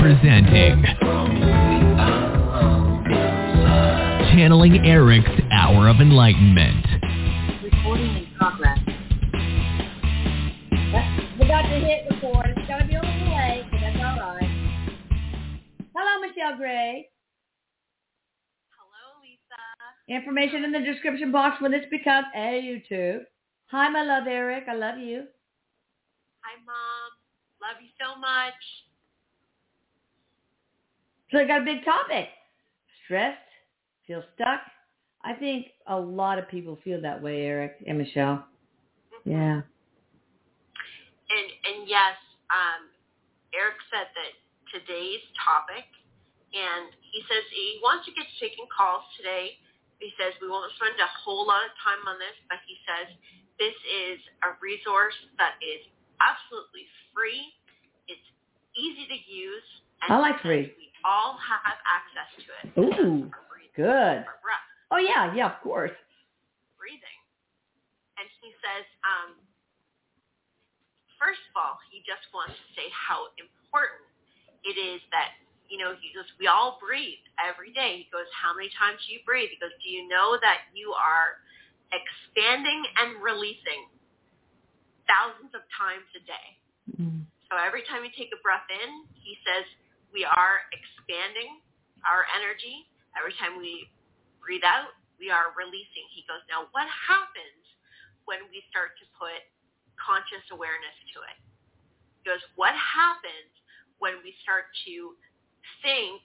presenting Channeling Erik's Hour of Enlightenment. Recording in progress. Forgot to hit record. It's got to be a little delay, but that's all right. Hello, Michelle Gray. Hello, Lisa. Information in the description box when this becomes a YouTube. Hi, my love, Erik. I love you. Hi, Mom. Love you so much. So I got a big topic. Stressed, feel stuck. I think a lot of people feel that way, Erik and Michelle. Yeah. And and yes, um, Erik said that today's topic, and he says he wants to get to taking calls today. He says we won't spend a whole lot of time on this, but he says this is a resource that is absolutely free. It's easy to use. And I like free. We all have access to it. Ooh, good. Oh, yeah, yeah, of course. breathing. And he says, um, first of all, he just wants to say how important it is that, you know, he goes, we all breathe every day. He goes, how many times do you breathe? He goes, do you know that you are expanding and releasing thousands of times a day? Mm. So every time you take a breath in, he says we are expanding our energy. Every time we breathe out, we are releasing. He goes, now what happens when we start to put conscious awareness to it? He goes, what happens when we start to think,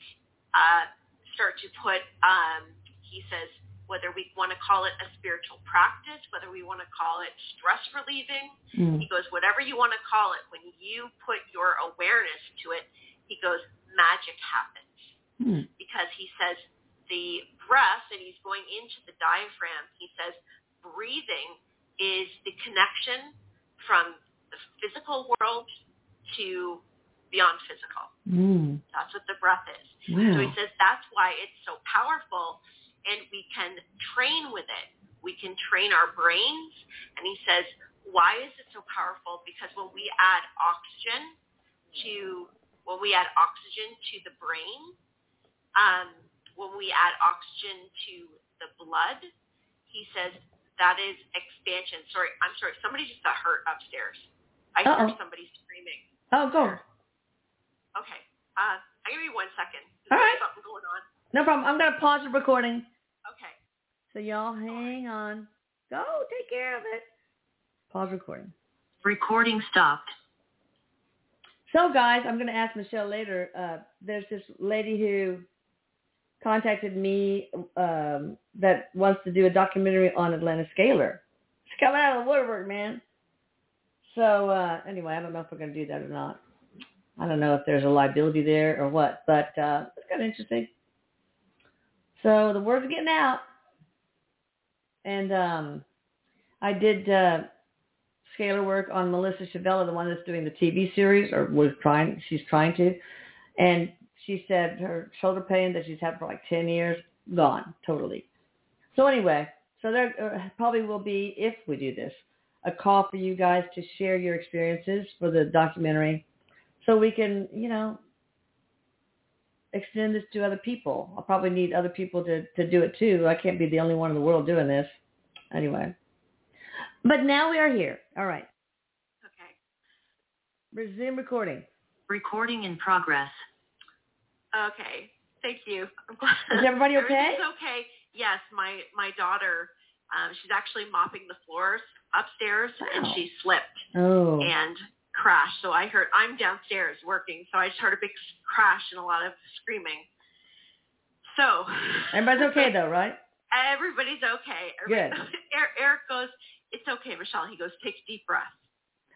uh, start to put, um, he says, whether we want to call it a spiritual practice, whether we want to call it stress relieving, Mm. he goes, whatever you want to call it, when you put your awareness to it, he goes, magic happens. Mm. Because he says the breath, and he's going into the diaphragm, he says breathing is the connection from the physical world to beyond physical. Mm. That's what the breath is. So he says that's why it's so powerful and we can train with it. We can train our brains. And he says, why is it so powerful? Because when we add oxygen to, when we add oxygen to the brain, um, when we add oxygen to the blood, he says that is expansion. Sorry, I'm sorry. Somebody just got hurt upstairs. I hear Uh-oh. somebody screaming. Oh, go. Okay. Uh, I'll give you one second. All There's something going on. No problem. I'm going to pause the recording. Okay. So y'all hang on. Go take care of it. Pause recording. Recording stopped. So guys, I'm going to ask Michelle later. Uh, there's this lady who contacted me um, that wants to do a documentary on Atlantis Scalar. It's coming out of the woodwork, man. So uh, anyway, I don't know if we're going to do that or not. I don't know if there's a liability there or what, but uh, it's kind of interesting. So the word's getting out. And um, I did uh, scalar work on Melissa Chavella, the one that's doing the TV series, or was trying. She's trying to, and she said her shoulder pain that she's had for like ten years gone totally. So anyway, so there uh, probably will be if we do this a call for you guys to share your experiences for the documentary, so we can you know extend this to other people. I'll probably need other people to to do it too. I can't be the only one in the world doing this. Anyway. But now we are here. All right. Okay. Resume recording. Recording in progress. Okay. Thank you. I'm glad. Is everybody okay? Everything's okay. Yes, my my daughter, um, she's actually mopping the floors upstairs, and she slipped Oh. and crashed. So I heard I'm downstairs working, so I just heard a big crash and a lot of screaming. So Everybody's okay though, right? Everybody's okay. Good. Erik goes, "It's okay, Michelle." He goes, "Take a deep breath."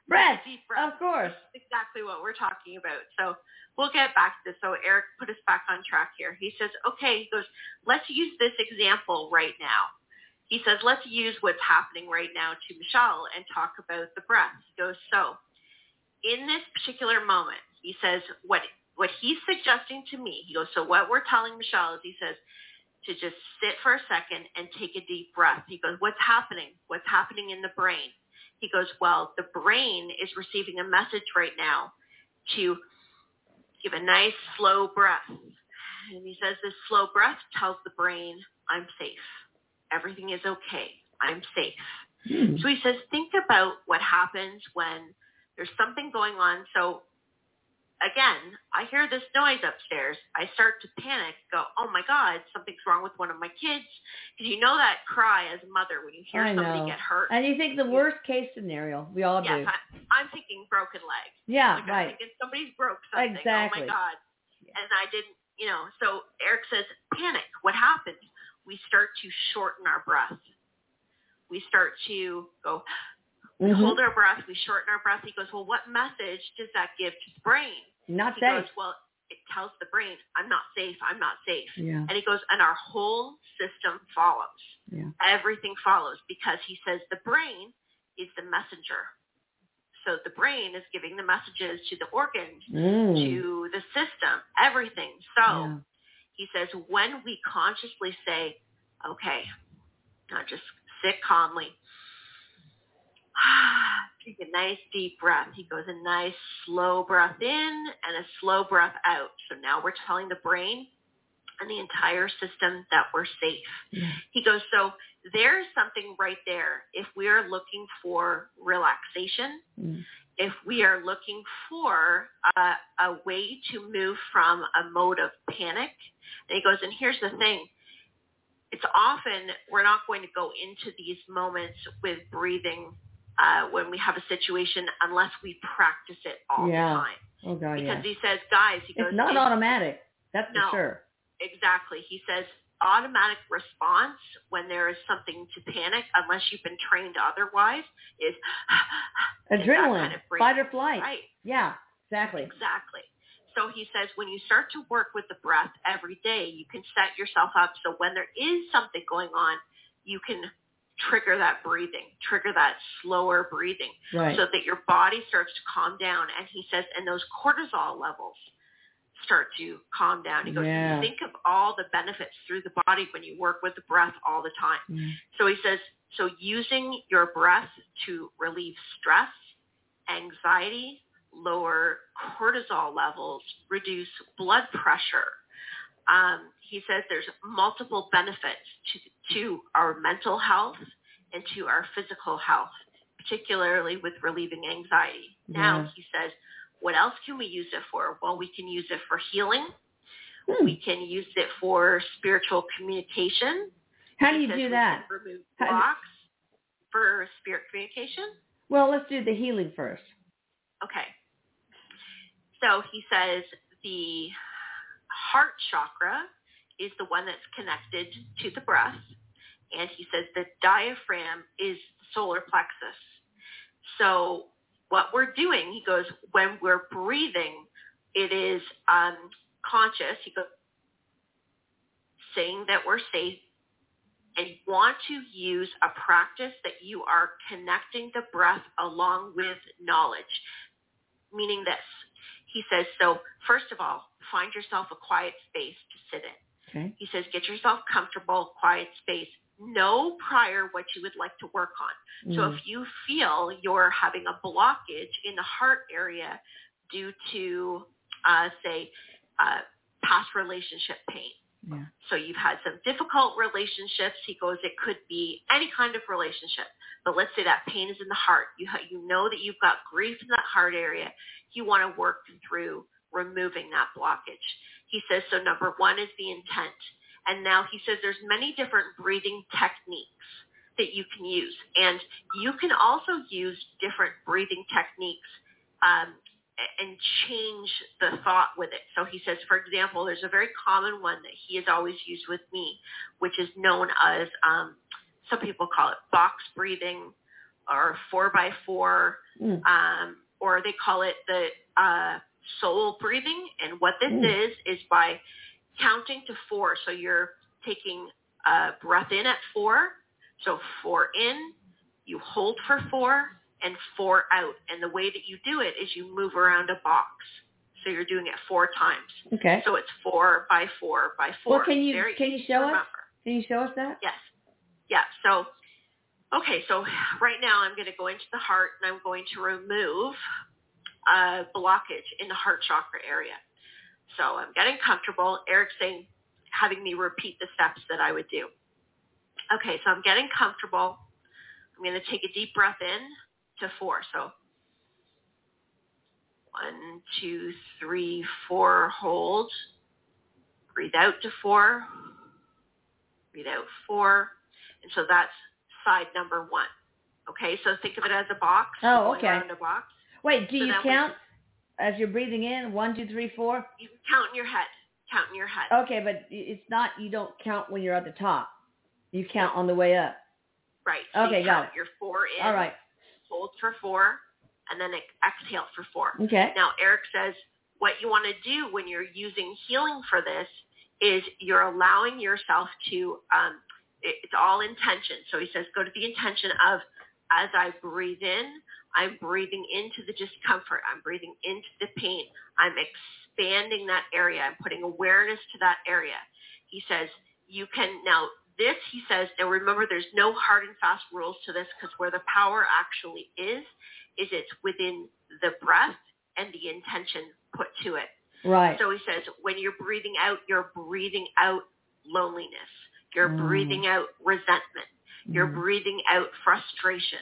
Breath. Deep breath. Of course. That's exactly what we're talking about. So we'll get back to this. So Erik put us back on track here. He says, okay, he goes, let's use this example right now. He says, let's use what's happening right now to Michelle and talk about the breath. He goes, so in this particular moment, he says, what, what he's suggesting to me, he goes, so what we're telling Michelle is he says, to just sit for a second and take a deep breath. He goes, what's happening? What's happening in the brain? He goes, well, the brain is receiving a message right now to give a nice slow breath. And he says this slow breath tells the brain, I'm safe. Everything is okay. I'm safe. Hmm. So he says, think about what happens when there's something going on. So again, I hear this noise upstairs. I start to panic, go, oh my God, something's wrong with one of my kids. Because you know that cry as a mother when you hear I somebody know. get hurt. And you think the worst case scenario. We all yes, do. I, I'm thinking broken leg. Yeah, Like I'm right. thinking somebody's broke something. Exactly. Oh my God. And I didn't, you know, so Erik says, panic. What happens? We start to shorten our breath. We start to go, we Mhm. hold our breath, we shorten our breath. He goes, well, what message does that give to the brain? Not He safe. goes, well, it tells the brain, I'm not safe, I'm not safe. Yeah. And he goes, and our whole system follows. Yeah. Everything follows because he says the brain is the messenger. So the brain is giving the messages to the organs, Mm. to the system, everything. So Yeah. he says when we consciously say, okay, now just sit calmly. Take a nice deep breath. He goes a nice slow breath in and a slow breath out. So now we're telling the brain and the entire system that we're safe. Yeah. He goes, so there's something right there. If we are looking for relaxation, Mm. if we are looking for a, a way to move from a mode of panic, and he goes, and here's the thing. It's often we're not going to go into these moments with breathing uh, when we have a situation unless we practice it all Yeah. the time. Oh God, Because yeah. he says, guys, he goes, It's not automatic. That's No. for sure. Exactly. He says automatic response when there is something to panic, unless you've been trained otherwise, is Adrenaline, kind of fight or flight. Right. Yeah, exactly. Exactly. So he says when you start to work with the breath every day, you can set yourself up so when there is something going on, you can trigger that breathing, trigger that slower breathing Right. so that your body starts to calm down. And he says, and those cortisol levels start to calm down. He goes, Yeah. think of all the benefits through the body when you work with the breath all the time. Yeah. So he says, so using your breath to relieve stress, anxiety, lower cortisol levels, reduce blood pressure. Um, he says there's multiple benefits to, to our mental health and to our physical health, particularly with relieving anxiety. Now he says, what else can we use it for? Well, we can use it for healing. Hmm. We can use it for spiritual communication. How do you do that? remove do- blocks for spirit communication. Well, let's do the healing first. Okay. So he says the heart chakra is the one that's connected to the breath. And he says the diaphragm is the solar plexus. So what we're doing, he goes, when we're breathing, it is um, conscious. He goes, saying that we're safe and want to use a practice that you are connecting the breath along with knowledge. Meaning this, he says, so first of all, find yourself a quiet space to sit in. Okay. He says, get yourself comfortable, quiet space. Know prior what you would like to work on. So Mm. if you feel you're having a blockage in the heart area due to, uh, say, uh, past relationship pain, yeah. so you've had some difficult relationships. He goes, it could be any kind of relationship, but let's say that pain is in the heart. You ha- you know that you've got grief in that heart area. You want to work through removing that blockage. He says, so number one is the intent. And now he says there's many different breathing techniques that you can use. And you can also use different breathing techniques um, and change the thought with it. So he says, for example, there's a very common one that he has always used with me, which is known as, um, some people call it box breathing or four by four, Mm. um, or they call it the uh, soul breathing. And what this Mm. is, is by counting to four. So you're taking a breath in at four. So four in, you hold for four, and four out. And the way that you do it is you move around a box. So you're doing it four times. Okay. So it's four by four by four. Well, can you Very can you show us? Can you show us that? Yes. Yeah. So, okay. So right now I'm going to go into the heart and I'm going to remove a blockage in the heart chakra area. So I'm getting comfortable. Erik's saying, having me repeat the steps that I would do. Okay, so I'm getting comfortable. I'm going to take a deep breath in to four. So one, two, three, four, hold. Breathe out to four. Breathe out four. And so that's side number one. Okay, so think of it as a box. Oh, okay. around a box. Wait, do So you count as you're breathing in? One, two, three, four. You count in your head. Count in your head. Okay, but it's not. You don't count when you're at the top. You count on the way up. Right. So Okay, you got count Your four in. All right. Hold for four, and then exhale for four. Okay. Now, Erik says what you want to do when you're using healing for this is you're allowing yourself to, um, it, it's all intention. So he says go to the intention of as I breathe in, I'm breathing into the discomfort. I'm breathing into the pain. I'm expanding that area. I'm putting awareness to that area. He says you can now this he says now remember there's no hard and fast rules to this because where the power actually is is it's within the breath and the intention put to it. Right. So he says when you're breathing out, you're breathing out loneliness. You're Mm. breathing out resentment. You're Mm. breathing out frustration.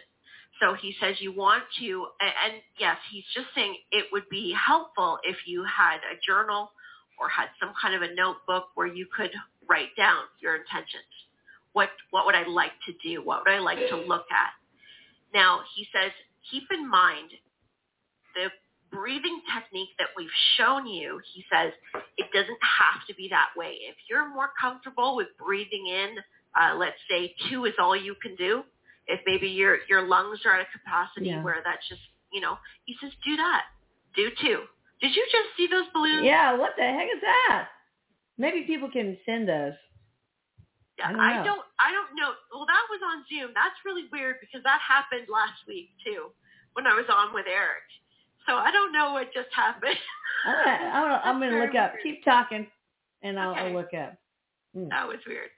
So he says you want to, and yes, he's just saying it would be helpful if you had a journal or had some kind of a notebook where you could write down your intentions. What what would I like to do? What would I like to look at? Now he says keep in mind the breathing technique that we've shown you. He says it doesn't have to be that way. If you're more comfortable with breathing in, uh, let's say two is all you can do. If maybe your your lungs are at a capacity Yeah. where that's just you know, he says do that. Do two. Did you just see those balloons? Yeah. What the heck is that? Maybe people can send us. Yeah, I don't I don't I don't know. Well, that was on Zoom. That's really weird because that happened last week too when I was on with Erik. So I don't know what just happened. I'm gonna, I'm gonna, I'm gonna look up. weird. Keep talking, and I'll, Okay. I'll look up. Mm. That was weird.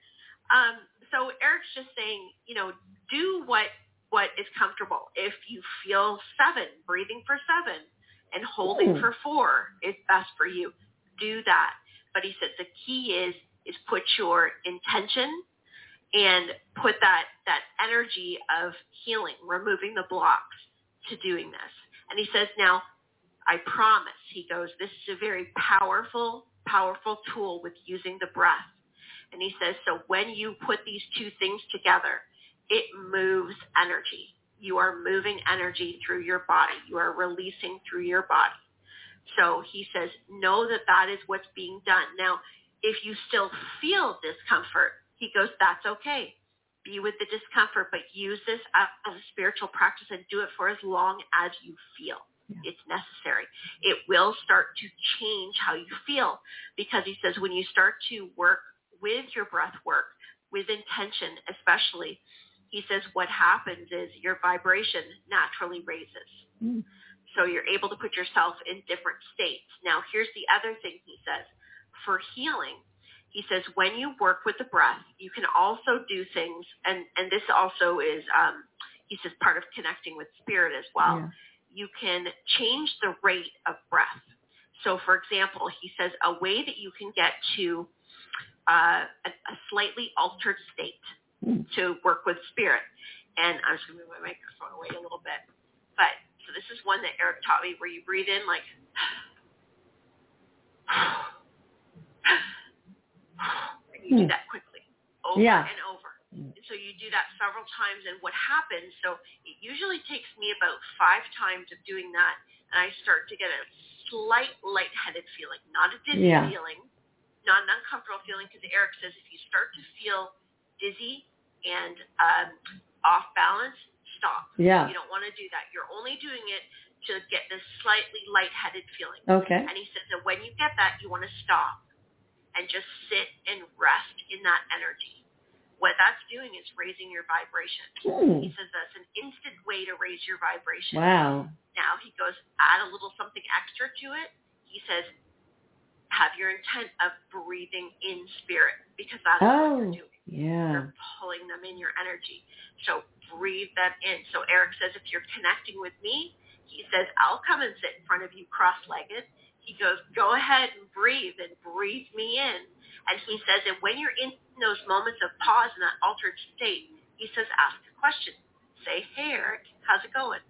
Um, so Erik's just saying, you know, do what what is comfortable. If you feel seven, breathing for seven, and holding Ooh. for four is best for you, do that. But he said the key is is put your intention and put that that energy of healing, removing the blocks to doing this. And he says now, I promise. He goes, this is a very powerful, powerful tool with using the breath. And he says, so when you put these two things together, it moves energy. You are moving energy through your body. You are releasing through your body. So he says, know that that is what's being done. Now, if you still feel discomfort, he goes, that's okay. Be with the discomfort, but use this as a spiritual practice and do it for as long as you feel Yeah. it's necessary. It will start to change how you feel because he says when you start to work with your breath work, with intention especially, he says what happens is your vibration naturally raises. Mm. So you're able to put yourself in different states. Now here's the other thing he says. For healing, he says when you work with the breath, you can also do things, and, and this also is, um, he says, part of connecting with spirit as well Yeah. you can change the rate of breath. So, for example, he says a way that you can get to uh, a, a slightly altered state Hmm. to work with spirit. And I'm just going to move my microphone away a little bit. But so this is one that Erik taught me where you breathe in like and you do Hmm. that quickly over Yeah. and over. And so you do that several times and what happens, so it usually takes me about five times of doing that and I start to get a slight lightheaded feeling, not a dizzy Yeah. feeling, not an uncomfortable feeling because Erik says if you start to feel dizzy and um, off balance, stop. Yeah. You don't want to do that. You're only doing it to get this slightly lightheaded feeling. Okay. And he says that when you get that, you want to stop and just sit and rest in that energy. What that's doing is raising your vibration. Hmm. He says that's an instant way to raise your vibration. Wow. Now he goes, add a little something extra to it. He says, have your intent of breathing in spirit because that's what Oh. you're doing. Yeah. You're pulling them in your energy. So breathe them in. So Erik says, if you're connecting with me, he says, I'll come and sit in front of you cross-legged He goes, go ahead and breathe and breathe me in. And he says, and when you're in those moments of pause in that altered state, he says, ask a question. Say, hey, Erik, how's it going?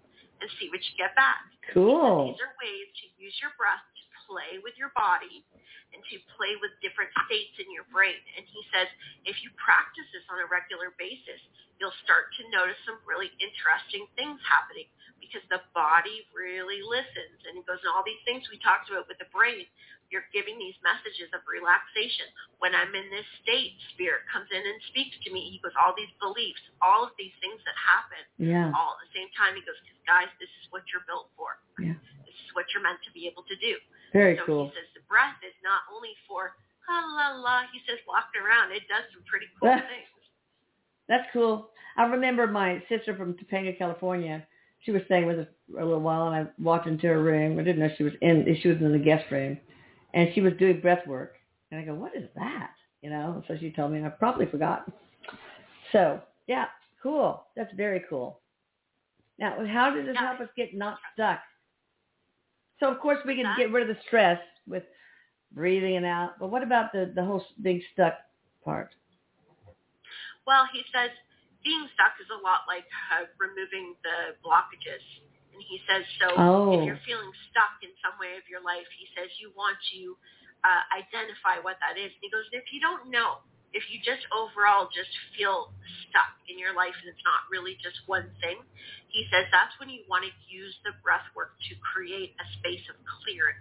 And see what you get back. Cool. These are ways to use your breath play with your body and to play with different states in your brain. And he says, if you practice this on a regular basis, you'll start to notice some really interesting things happening because the body really listens. And he goes, and all these things we talked about with the brain, you're giving these messages of relaxation. When I'm in this state, spirit comes in and speaks to me. He goes, all these beliefs, all of these things that happen, Yeah. all at the same time. He goes, guys, this is what you're built for. Yeah. This is what you're meant to be able to do. Very so cool. he says the breath is not only for la la la. He says walking around, it does some pretty cool things. That's cool. I remember my sister from Topanga, California. She was staying with us a little while, and I walked into her room. I didn't know she was in. She was in the guest room, and she was doing breath work. And I go, "What is that?" You know. So she told me, and I probably forgot. So yeah, cool. That's very cool. Now, how does this help us get not stuck? So of course we can get rid of the stress with breathing it out. But what about the the whole being stuck part? Well, he says being stuck is a lot like uh, removing the blockages. And he says, so Oh. if you're feeling stuck in some way of your life, he says you want to uh, identify what that is. And he goes, if you don't know, if you just overall just feel stuck in your life and it's not really just one thing, he says that's when you want to use the breath work to create a space of clearing.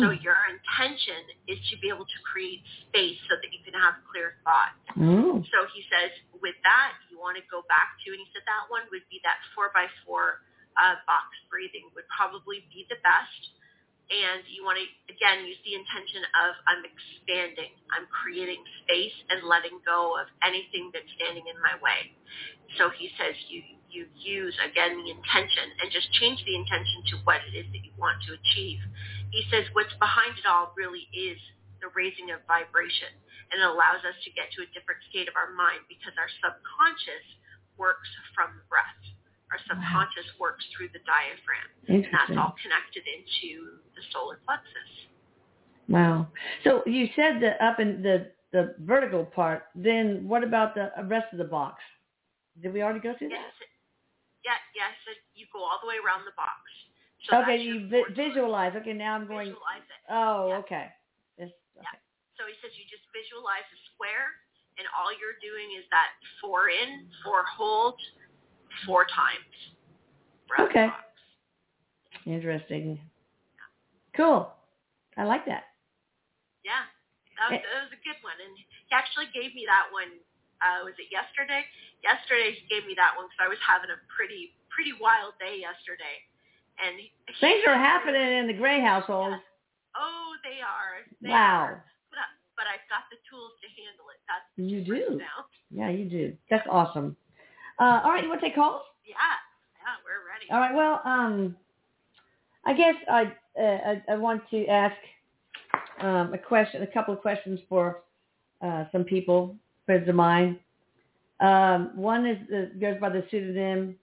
So Oh. your intention is to be able to create space so that you can have clear thought. Oh. So he says, with that, you want to go back to, and he said that one would be that four by four uh, box breathing would probably be the best. And you want to, again, use the intention of I'm expanding, I'm creating space and letting go of anything that's standing in my way. So he says you you use again the intention and just change the intention to what it is that you want to achieve. He says what's behind it all really is the raising of vibration and it allows us to get to a different state of our mind because our subconscious works from the breath. Our subconscious works through the diaphragm. And that's all connected into the solar plexus. Wow. So you said the up in the the vertical part. Then what about the rest of the box? Did we already go through Yes. that? Yeah, yes, it, you go all the way around the box. So okay, you vi- visualize. Okay, now I'm going. Visualize it. Oh, Yeah. okay. This, Yeah. So he says you just visualize a square, and all you're doing is that four in, four hold, four times. Okay. Interesting. Cool. I like that. Yeah, that was, Eh. that was a good one, and he actually gave me that one. Uh, was it yesterday? Yesterday he gave me that one because I was having a pretty pretty wild day yesterday, and he, Things are happening in the Gray household. Yeah. Oh, they are. They Wow. Are. But, I- but I've got the tools to handle it. That's You do. now. Yeah, you do. That's awesome. Uh, all right, you want to take calls? Yeah, yeah, we're ready. All right. Well, um, I guess I uh, I, I want to ask um, a question, a couple of questions for uh, some people, friends of mine. Um, one is uh, goes by the pseudonym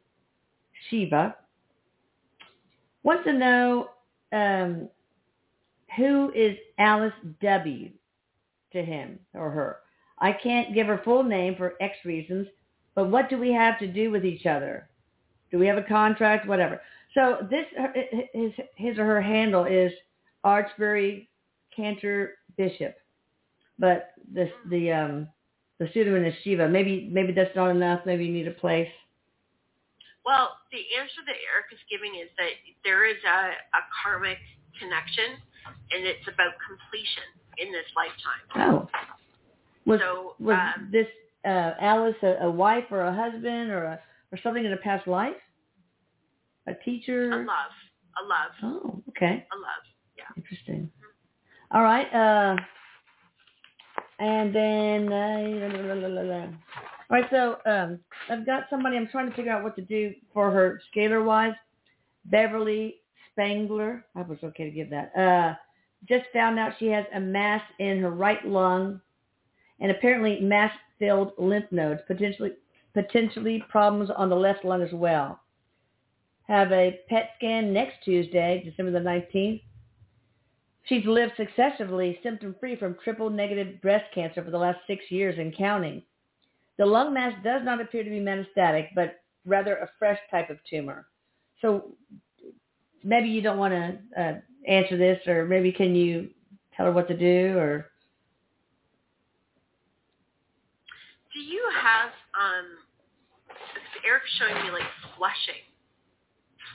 Shiva. Wants to know um, who is Alice W. to him or her. I can't give her full name for X reasons, but what do we have to do with each other? Do we have a contract? Whatever. So this his his or her handle is Archbury Cantor Bishop, but this the um the pseudonym is Shiva. Maybe maybe that's not enough. Maybe you need a place. Well, the answer that Erik is giving is that there is a, a karmic connection, and it's about completion in this lifetime. Oh, was so was um, this uh, Alice a, a wife or a husband or a or something in a past life? A teacher? a love, a love, Oh, okay. a love. Yeah. Interesting. All right. Uh, and then, uh, la, la, la, la, la. all right. So um, I've got somebody. I'm trying to figure out what to do for her scalar wise. Beverly Spangler. I was okay to give that. Uh, just found out she has a mass in her right lung, and apparently mass-filled lymph nodes. Potentially, potentially problems on the left lung as well. Have a PET scan next Tuesday, December the 19th She's lived successively symptom-free from triple-negative breast cancer for the last six years and counting. The lung mass does not appear to be metastatic, but rather a fresh type of tumor. So maybe you don't want to uh, answer this, or maybe can you tell her what to do, or Do you have um? Erik's showing me like flushing,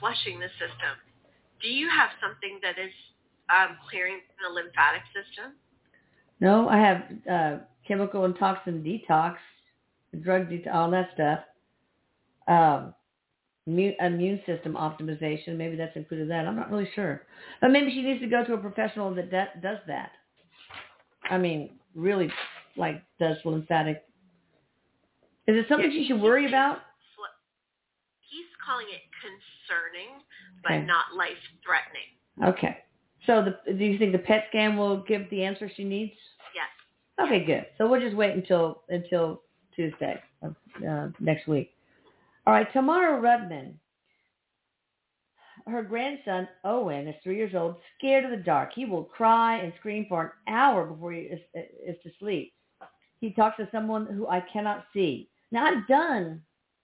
flushing the system. Do you have something that is um, clearing the lymphatic system? no? I have uh, chemical and toxin detox, drug detox, all that stuff. Um, immune, immune system optimization. Maybe that's included that. I'm not really sure, but maybe she needs to go to a professional that that does that. I mean, really, like does lymphatic. Is it something she should worry about? He's calling it concerning, but Okay. not life-threatening. Okay. So the, do you think the PET scan will give the answer she needs? Yes. Okay, good. So we'll just wait until until Tuesday of uh, next week. All right, Tamara Rudman. Her grandson Owen is three years old, scared of the dark. He will cry and scream for an hour before he is, is to sleep. He talks to someone who I cannot see. Now I've done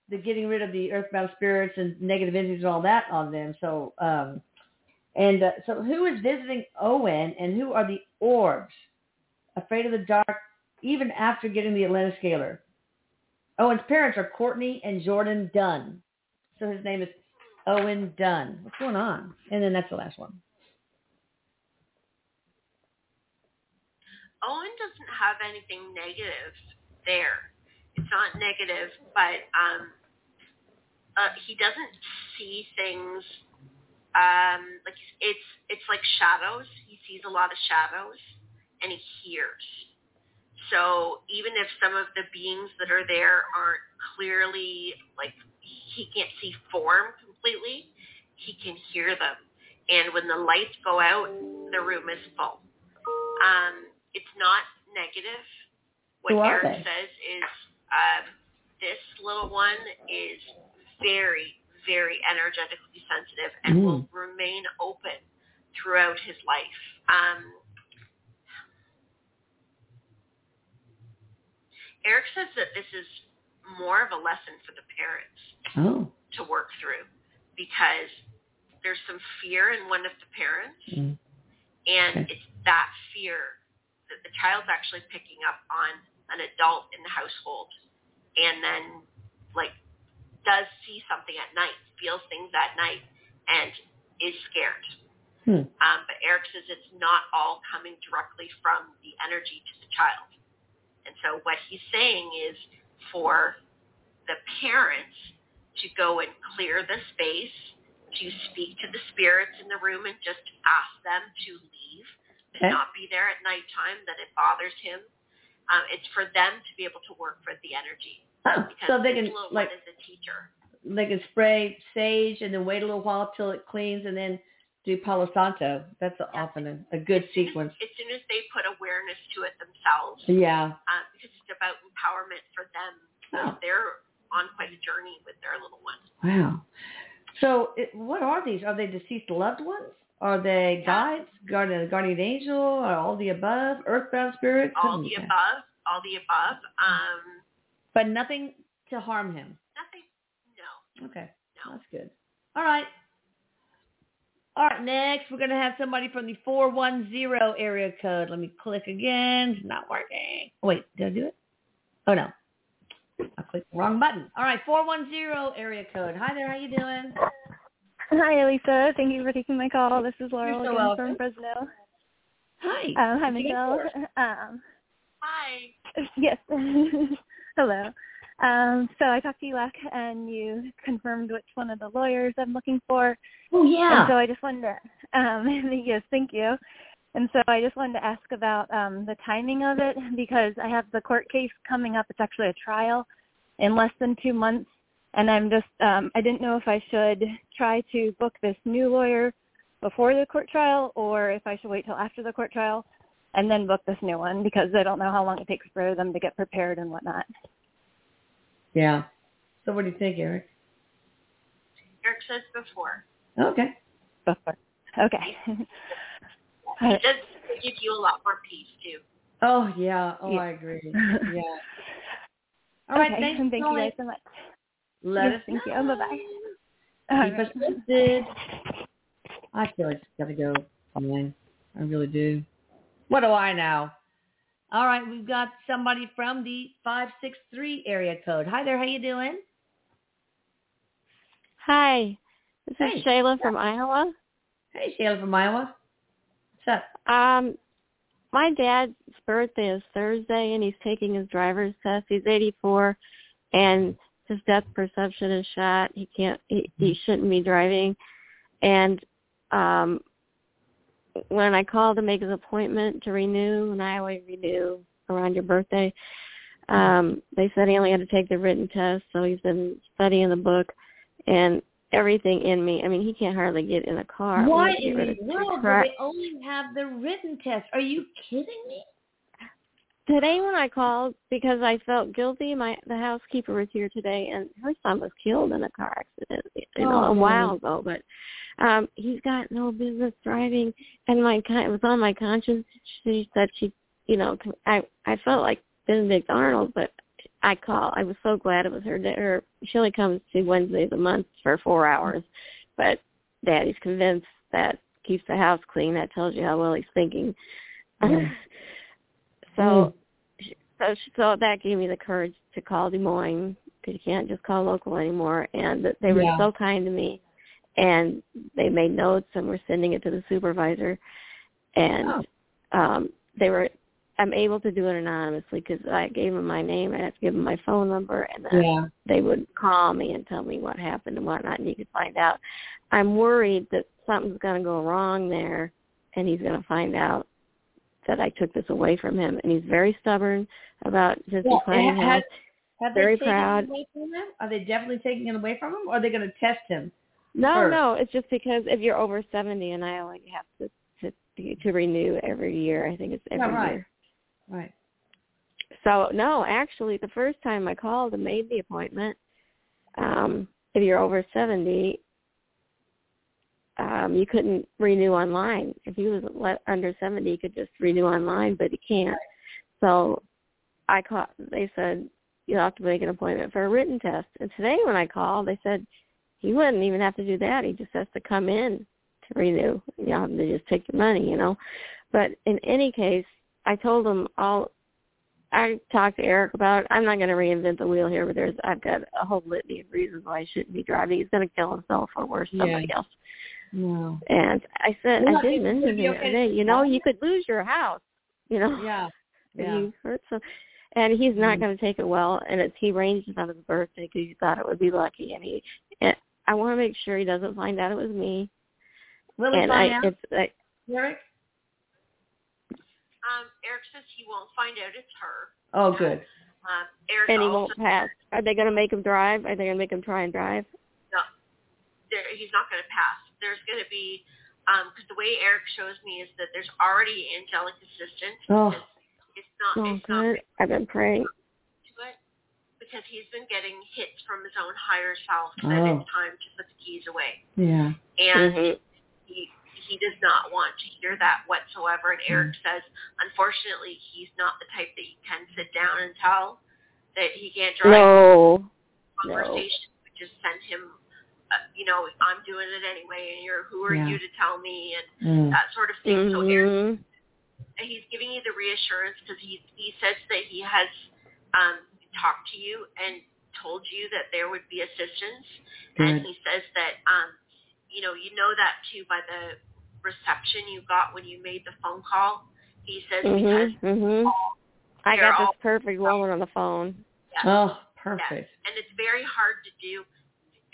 the getting rid of the earthbound spirits and negative energies and all that on them. So, um, and uh, so who is visiting Owen and who are the orbs? Afraid of the dark, even after getting the Atlantis scalar. Owen's parents are Courtney and Jordan Dunn. So his name is Owen Dunn. What's going on? And then that's the last one. Owen doesn't have anything negative there. Not negative, but um, uh, he doesn't see things um, like it's it's like shadows. He sees a lot of shadows, and he hears. So even if some of the beings that are there aren't clearly like he can't see form completely, he can hear them. And when the lights go out, the room is full. Um, it's not negative. What Erik says is um, this little one is very, very energetically sensitive and Mm. will remain open throughout his life. Um, Erik says that this is more of a lesson for the parents Oh. to work through because there's some fear in one of the parents Mm. and Okay. it's that fear that the child's actually picking up on an adult in the household and then like does see something at night, feels things at night and is scared. Hmm. Um, but Erik says it's not all coming directly from the energy to the child. And so what he's saying is for the parents to go and clear the space, to speak to the spirits in the room and just ask them to leave, to Okay. not be there at nighttime, that it bothers him. Um, it's for them to be able to work with the energy. So they can like one is a teacher. they can spray sage and then wait a little while till it cleans and then do Palo Santo. That's often a, a good As soon as- sequence. As soon as they put awareness to it themselves, Yeah. uh, because it's about empowerment for them. Oh. They're on quite a journey with their little one. Wow. So it, what are these? Are they deceased loved ones? Are they guides, guardian, guardian angel, or all the above, earthbound spirits? All the above, all the above. Um, But nothing to harm him. nothing. No. Okay. No. That's good. All right. All right, next we're going to have somebody from the 410 area code. Let me click again. It's not working. Oh, wait, did I do it? Oh, no. I clicked the wrong button. All right, 410 area code. Hi there, how you doing? Hi, Elisa. Thank you for taking my call. This is Laurel so again welcome. from Fresno. Hi. Um, hi, What'd you get Michelle. Um, Hi. yes. Hello. Um, so I talked to you last, and you confirmed which one of the lawyers I'm looking for. Oh, And yeah. so I just wanted to, um, yes, thank you. And so I just wanted to ask about um, the timing of it because I have the court case coming up. It's actually a trial in less than two months, and I'm just um, I didn't know if I should try to book this new lawyer before the court trial or if I should wait till after the court trial and then book this new one because I don't know how long it takes for them to get prepared and whatnot. Yeah. So what do you think, Erik? Erik says before. Okay. Before. Okay. He does give you a lot more peace too. Oh yeah. Oh, Yeah. I agree. Yeah. All right. okay, Thanks thank you guys so much. Let Yes, us thank you. know. Bye-bye. All Keep us posted. I feel like it's gotta go. Man, I really do. What do I know? All right, we've got somebody from the five six three area code. Hi there, how you doing? Hi, this Hey. is Shayla from Iowa. Hey, Shayla from Iowa. What's up? Um, my dad's birthday is Thursday, and he's taking his driver's test. He's 84, and his depth perception is shot. He can't. He, he shouldn't be driving. And um, when I called to make his appointment to renew, and I always renew around your birthday, um, they said he only had to take the written test. So he's been studying the book, and everything in me. I mean, he can't hardly get in a car. Why have to get in the world do they only have the written test? Are you kidding me? Today when I called because I felt guilty, my the housekeeper was here today and her son was killed in a car accident, you know, Oh. a while ago. But um he's got no business driving and my it was on my conscience. She said she you know, I I felt like Benedict Arnold, but I call. I was so glad it was her. Her she only comes to Wednesdays a month for four hours, but Daddy's convinced that keeps the house clean. That tells you how well he's thinking. Mm. so, so so that gave me the courage to call Des Moines because you can't just call local anymore. And they were Yeah. so kind to me, and they made notes and we're sending it to the supervisor, and um they were. I'm able to do it anonymously because I gave them my name. I have to give them my phone number, and then Yeah. they would call me and tell me what happened and whatnot, and you could find out. I'm worried that something's going to go wrong there, and he's going to find out that I took this away from him, and he's very stubborn about his Well, declining health. Have Very proud. it away from him? Are they definitely taking it away from him, or are they going to test him? No, first. no, it's just because if you're over 70 in Iowa, you have to to to renew every year. I think it's every Yeah, right. year. Right. So no, actually, the first time I called and made the appointment, um, if you're over seventy, um, you couldn't renew online. If he was under seventy, he could just renew online, but he can't. So I called. They said you'll have to make an appointment for a written test. And today, when I called, they said he wouldn't even have to do that. He just has to come in to renew. You know, they just take the money, you know. But in any case, I told them all I talked to Erik about it. I'm not going to reinvent the wheel here, but there's I've got a whole litany of reasons why he shouldn't be driving. He's going to kill himself or worse, Yeah. somebody else. No. And I said, Well, I did it- would mention it be the okay other day, you know, you could lose your house, you know, Yeah. if Yeah. you hurt some. And he's not Mhm. going to take it well. And it's he arranged it on his birthday because he thought it would be lucky. And he, and I want to make sure he doesn't find out it was me. Will he and find I, out, it's I, Erik? Um, Erik says he won't find out it's her. Oh, good. Um, Erik and he also won't pass. Are they going to make him drive? Are they going to make him try and drive? there, he's not going to pass. There's going to be because the way Erik shows me is that there's already angelic assistance. Oh. It's, it's not. Oh, it's not. I've been praying. to it because he's been getting hits from his own higher self that Oh. it's time to put the keys away, Yeah. and Mhm. he he does not want to hear that whatsoever. And Erik Mm-hmm. says, unfortunately, he's not the type that you can sit down and tell that he can't drive. No. Conversation would just send him. Uh, you know, I'm doing it anyway, and you're who are Yeah. you to tell me, and Mm. that sort of thing. So Erik Mhm. and he's giving you the reassurance because he he says that he has um, talked to you and told you that there would be assistance, and he says that um, you know you know that too by the reception you got when you made the phone call. He says because Mhm. Mhm. I They're got all- this perfect woman on the phone. yes, Oh, yes, perfect. and it's very hard to do.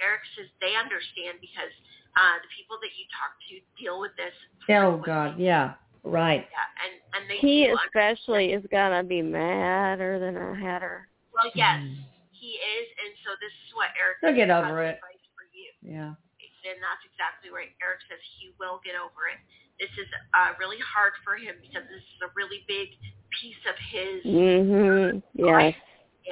Erik says they understand because uh, the people that you talk to deal with this. Oh. God. Yeah. Right. Yeah, and and they He do especially is gonna be madder than a hatter. Well, yes, Mm. he is, and so this is what Erik He'll get over it. for you, Yeah. and that's exactly right. Erik says he will get over it. This is uh, really hard for him because this is a really big piece of his Mhm. Yes. life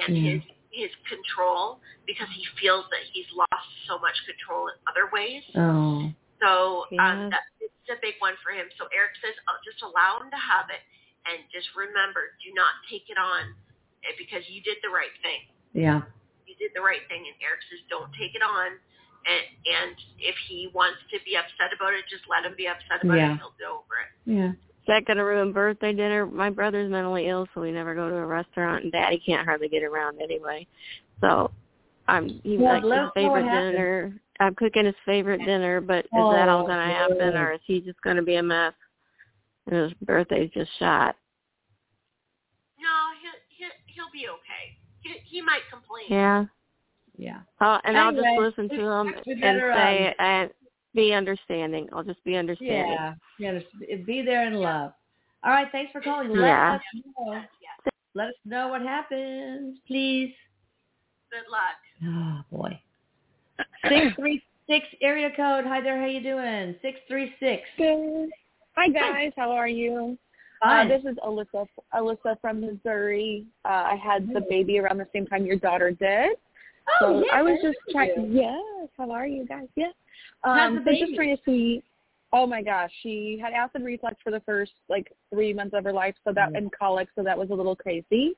and Yeah. his his control because he feels that he's lost so much control in other ways. Oh. So Yeah. um, that it's a big one for him. So Erik says, oh, just allow him to have it, and just remember, do not take it on, eh, because you did the right thing. Yeah. You did the right thing, and Erik says, don't take it on. And, and if he wants to be upset about it, just let him be upset about Yeah. it. He'll get over it. Yeah. Is that going to ruin birthday dinner? My brother's mentally ill, so we never go to a restaurant, and Daddy can't hardly get around anyway. So I'm he Well, likes his us know what favorite dinner. I'm cooking his favorite dinner, but is that all Oh, going to happen, or is he just going to be a mess? And his birthday's just shot. No, he'll he'll, he'll be okay. He he might complain. Yeah. Yeah. Oh, and I'll just listen to him and say um, and be understanding. I'll just be understanding. Yeah. Yeah. just Be there in love. All right. Thanks for calling. Let Yeah. us know. Let us know what happens, please. Good luck. Oh boy. Six three six area code. Hi there. How you doing? Six three six. Good. Hi guys, how are you? Uh, this is Alyssa. Alyssa from Missouri. Uh, I had the baby around the same time your daughter did. Oh, so yeah, I was just trying. Yes, how are you guys? Yes. How's Um, so just trying to see. Oh my gosh, she had acid reflux for the first like three months of her life, so that and colic, so that was a little crazy.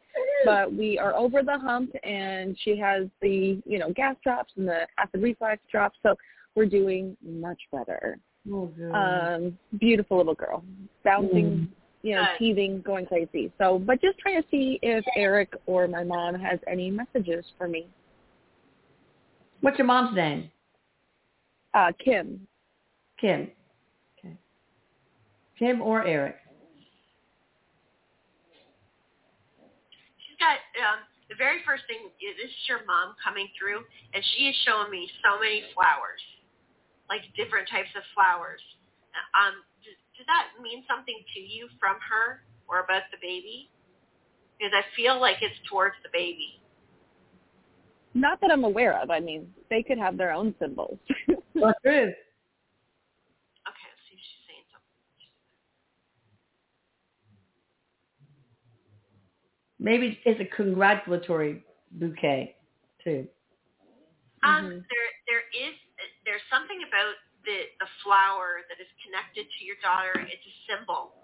But we are over the hump, and she has the you know gas drops and the acid reflux drops, so we're doing much better. Oh. Um, beautiful little girl, bouncing, Mm. you know, teething, going crazy. So, but just trying to see if Erik or my mom has any messages for me. What's your mom's name? Uh, Kim. Kim. Okay. Kim or Erik? She's got um, the very first thing. is This is your mom coming through, and she is showing me so many flowers, like different types of flowers. Um, does, does that mean something to you from her or about the baby? Because I feel like it's towards the baby. Not that I'm aware of. I mean, they could have their own symbols. What's true? Okay, let's see if she's saying something. Maybe it's a congratulatory bouquet too. Um, Mhm. there there is there's something about the the flower that is connected to your daughter. It's a symbol.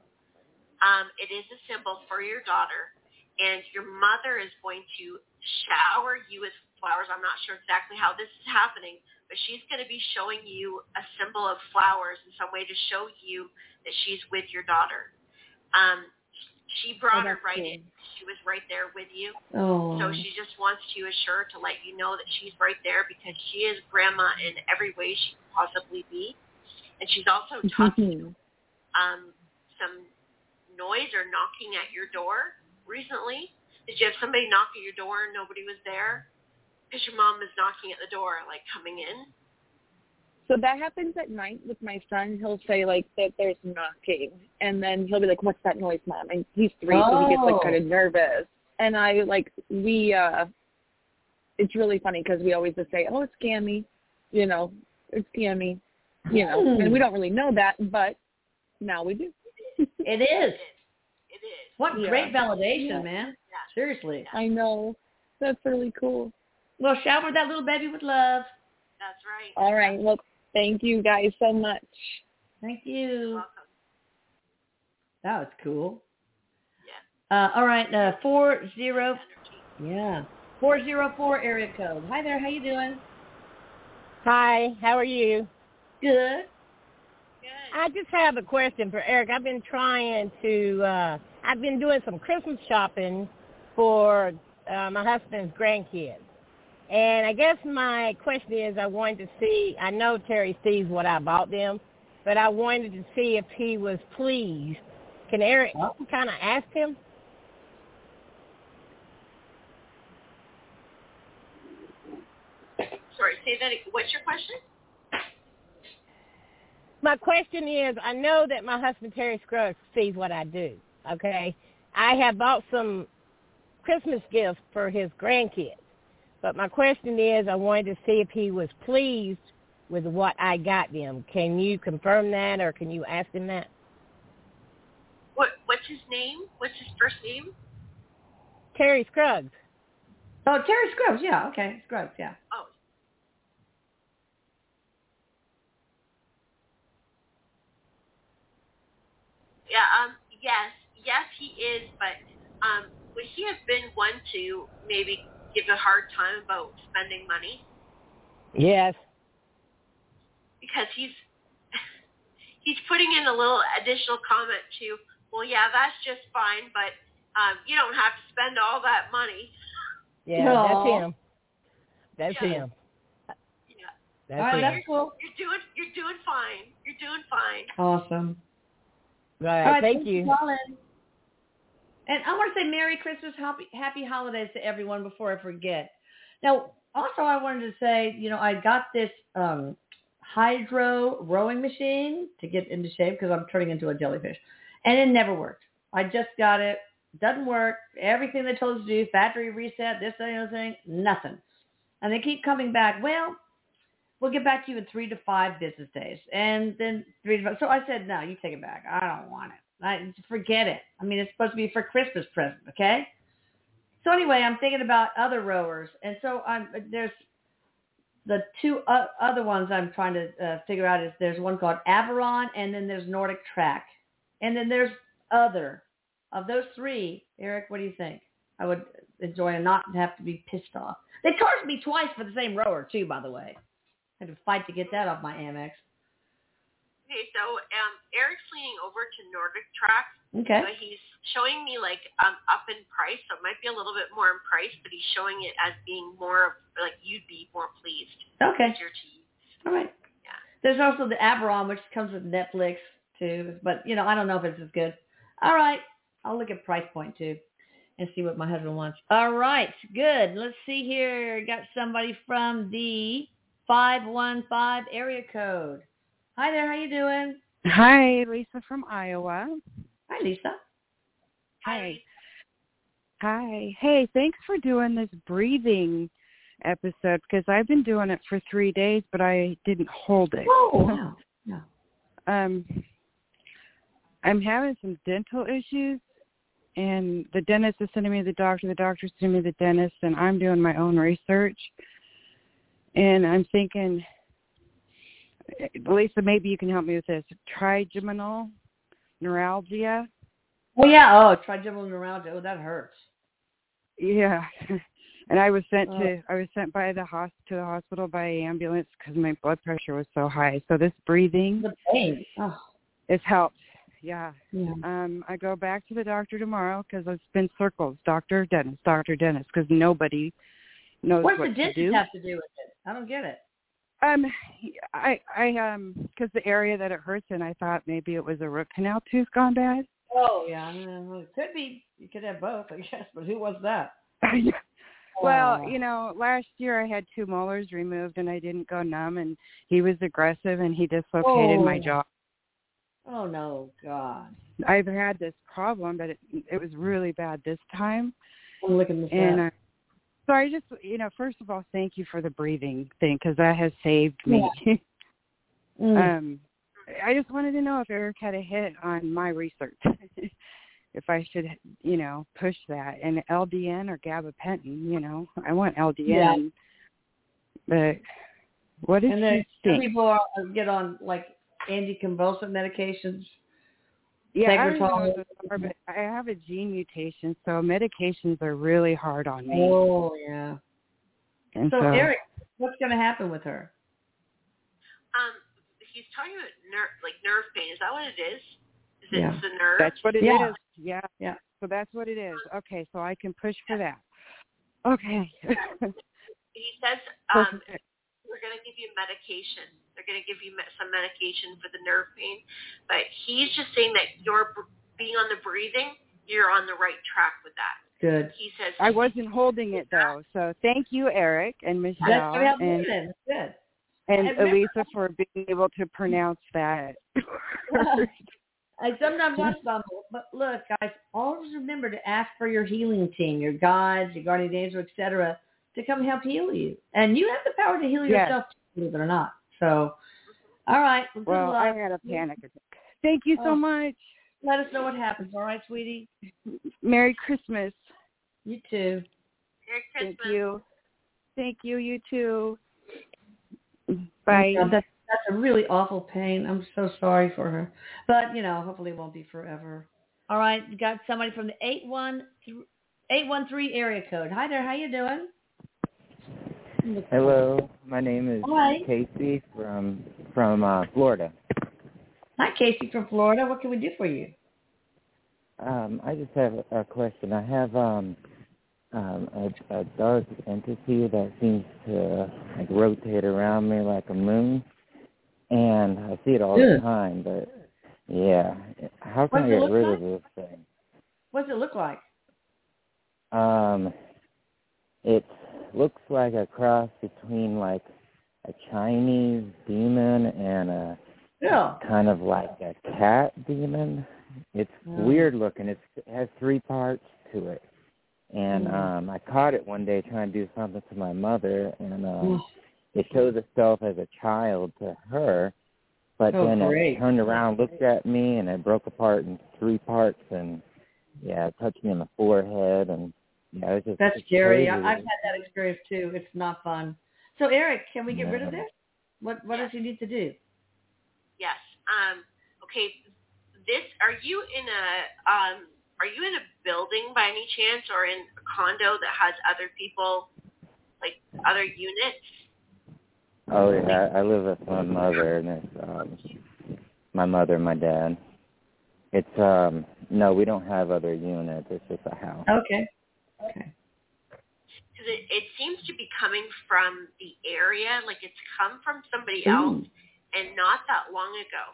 Um, it is a symbol for your daughter, and your mother is going to shower you with flowers. I'm not sure exactly how this is happening, but she's going to be showing you a symbol of flowers in some way to show you that she's with your daughter. Um, she brought her right cool. in. She was right there with you. Oh. So she just wants to assure to let you know that she's right there because she is grandma in every way she can possibly be. And she's also talking um, some noise or knocking at your door recently. Did you have somebody knock at your door and nobody was there? Because your mom is knocking at the door, like coming in. So that happens at night with my son. He'll say like that there's knocking, and then he'll be like, "What's that noise, mom?" And he's three, so he gets like Oh. kind of nervous. And I like we. uh It's really funny because we always just say, "Oh, it's Gammy," you know, it's Gammy, you know, Hmm. and we don't really know that, but now we do. It It is. is. It is. What Yeah. great validation, Yeah. man. Yeah. Seriously. I know. That's really cool. Well, shower that little baby with love. That's right. All right. Well, thank you guys so much. Thank You're welcome. That was cool. Yeah. Uh, all right, uh, four zero. Energy. Yeah. Four zero four area code. Hi there. How you doing? Hi, how are you? Good. Good. I just have a question for Erik. I've been trying to, uh, I've been doing some Christmas shopping for uh, my husband's grandkids. And I guess my question is I wanted to see, I know Terry sees what I bought them, but I wanted to see if he was pleased. Can Erik Oh. kind of ask him? Sorry, say that. What's your question? my question is, I know that my husband Terry Scruggs sees what I do. Okay, I have bought some Christmas gifts for his grandkids, but my question is, I wanted to see if he was pleased with what I got them. Can you confirm that, or can you ask him that? What What's his name? What's his first name? Terry Scruggs. Oh, Terry Scruggs. Yeah. Okay. Scruggs. Yeah. Oh, Yeah. Um. Yes. Yes, he is. But um, would he have been one to maybe give a hard time about spending money Yes. because he's he's putting in a little additional comment to, well, yeah, that's just fine, but um, you don't have to spend all that money. Yeah, Aw. that's him. That's Yeah. him. Yeah. That's All right, him. that's cool. You're doing you're doing fine. You're doing fine. Awesome. Right. All right, Thank you. And I want to say Merry Christmas, happy Happy Holidays to everyone before I forget. Now, also I wanted to say, you know, I got this um, hydro rowing machine to get into shape because I'm turning into a jellyfish, and it never worked. I just got it. Doesn't work. Everything they told us to do, factory reset, this, that, and the other thing, nothing. And they keep coming back. Well, we'll get back to you in three to five business days. And then three to five. So I said, no, you take it back. I don't want it. I forget it. I mean, it's supposed to be for Christmas present, okay? So anyway, I'm thinking about other rowers, and so I'm there's the two other ones I'm trying to uh, figure out is there's one called Aviron, and then there's Nordic Track, and then there's other. Of those three, Erik, what do you think? I would enjoy and not have to be pissed off. They charged me twice for the same rower too, by the way. I had to fight to get that off my Amex. Okay, so um, Erik's leaning over to Nordic Track, Okay. but he's showing me like um up in price, so it might be a little bit more in price, but he's showing it as being more of like you'd be more pleased. Okay. Easier to use. All right. Yeah. There's also the Aviron, which comes with Netflix too, but you know I don't know if it's as good. All right, I'll look at price point too, and see what my husband wants. All right, good. Let's see here. Got somebody from the five one five area code. Hi there. How you doing? Hi, Lisa from Iowa. Hi, Lisa. Hi. Hi. Hey, thanks for doing this breathing episode because I've been doing it for three days, but I didn't hold it. Oh, wow. Yeah. um, I'm having some dental issues, and the dentist is sending me to the doctor. The doctor's sending me to the dentist, and I'm doing my own research. And I'm thinking, Lisa, maybe you can help me with this. Trigeminal neuralgia. Oh yeah. Oh, trigeminal neuralgia. Oh, that hurts. Yeah. And I was sent Oh. to I was sent by the hos to the hospital by ambulance because my blood pressure was so high. So this breathing The pain. Oh, has helped. Yeah. yeah. Um, I go back to the doctor tomorrow because it's been circles, doctor, dentist, doctor, dentist, because nobody knows What what does the to dentist do. have to do with it? I don't get it. Um, I I um because the area that it hurts in, I thought maybe it was a root canal tooth gone bad. Oh yeah, it could be. You could have both, I guess. But who was that? well, Oh. you know, last year I had two molars removed and I didn't go numb, and he was aggressive and he dislocated my Oh. jaw. Oh no, God! I've had this problem, but it it was really bad this time. I'm looking this And up. So I just, you know, first of all, thank you for the breathing thing because that has saved me. Mm. um, I just wanted to know if Erik had a hit on my research, if I should, you know, push that and LDN or gabapentin. You know, I want LDN, but what did and then some people are, get on like anticonvulsant medications. Yeah, I don't know Tegretol. What those are, but I have a gene mutation, so medications are really hard on me. Oh yeah. and So, so Erik, what's going to happen with her? Um, he's talking about nerve, like nerve pain. Is that what it is? Is it Yeah. the nerve? That's what it is. Yeah. Yeah. Yeah. So that's what it is. Okay, so I can push for that. Okay. he says um, we're going to give you medication. They're going to give you some medication for the nerve pain, but he's just saying that you're br- being on the breathing. You're on the right track with that. Good. He says I wasn't holding it though. So thank you, Erik and Michelle going to and you. Good. and And Elisa for being able to pronounce that. I sometimes I stumble, but look, guys, always remember to ask for your healing team, your guides, your guardian angel, etc., to come help heal you. And you have the power to heal Yes. yourself, believe it or not. So, all right. Well, well, I had a panic attack. Thank you so Oh. much. Let us know what happens. All right, sweetie. Merry Christmas. You too. Merry Christmas. Thank you. Thank you. You too. Bye. God, that's That's a really awful pain. I'm so sorry for her. But, you know, hopefully it won't be forever. All right, you got somebody from the 813, 813 area code. Hi there, how you doing? Hello, my name is Hi. Casey from from uh, Florida. Hi, Casey from Florida. What can we do for you? Um, I just have a question. I have um, um, a, a dark entity that seems to like rotate around me like a moon, and I see it all the time. But yeah, how What's can I get rid like? of this thing? What does it look like? Um, it looks like a cross between like a Chinese demon and a Yeah. kind of like a cat demon. It's Mm. weird looking. It's, it has three parts to it. And Mm. um I caught it one day trying to do something to my mother and um it shows itself as a child to her, but Oh, then great. it turned around, looked at me and it broke apart in three parts and yeah, it touched me in the forehead and yeah, it was just That's it's scary. I, crazy. I've had that experience too. It's not fun. So, Erik, can we get rid of this? What What does he need to do? Yes. Um, okay. This are you in a um, are you in a building by any chance, or in a condo that has other people, like other units? Oh yeah, I I live with my mother and it's um my mother and my dad. It's um no, we don't have other units. It's just a house. Okay. Okay. Because it, it seems to be coming from the area, like it's come from somebody Ooh. else, and not that long ago.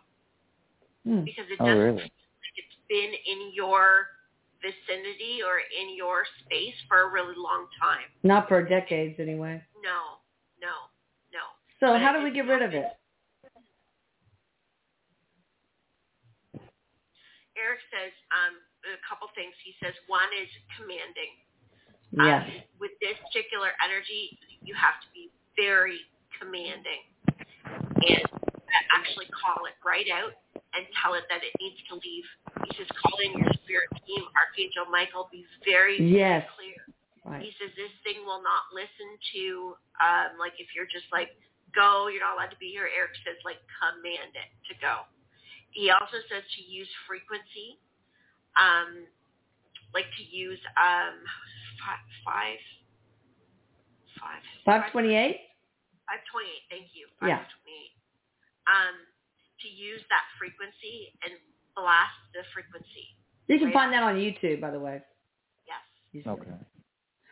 Hmm. Because it Oh doesn't really? like it's been in your vicinity or in your space for a really long time. Not for decades, anyway. No, no, no. So, But how do we get rid of it? Erik says um, a couple things. He says one is commanding. Yes. Um, with this particular energy, you have to be very commanding and actually call it right out and tell it that it needs to leave. He says call in your spirit team, Archangel Michael. Be very, Yes. very clear. Right. He says this thing will not listen to, um, like if you're just like, go, you're not allowed to be here. Erik says like command it to go. He also says to use frequency, um, like to use um, five, five, five, Five twenty-eight. 528, thank you. Yeah. 528. Um, to use that frequency and blast the frequency. You can Right. find that on YouTube, by the way. Yes. You. Okay.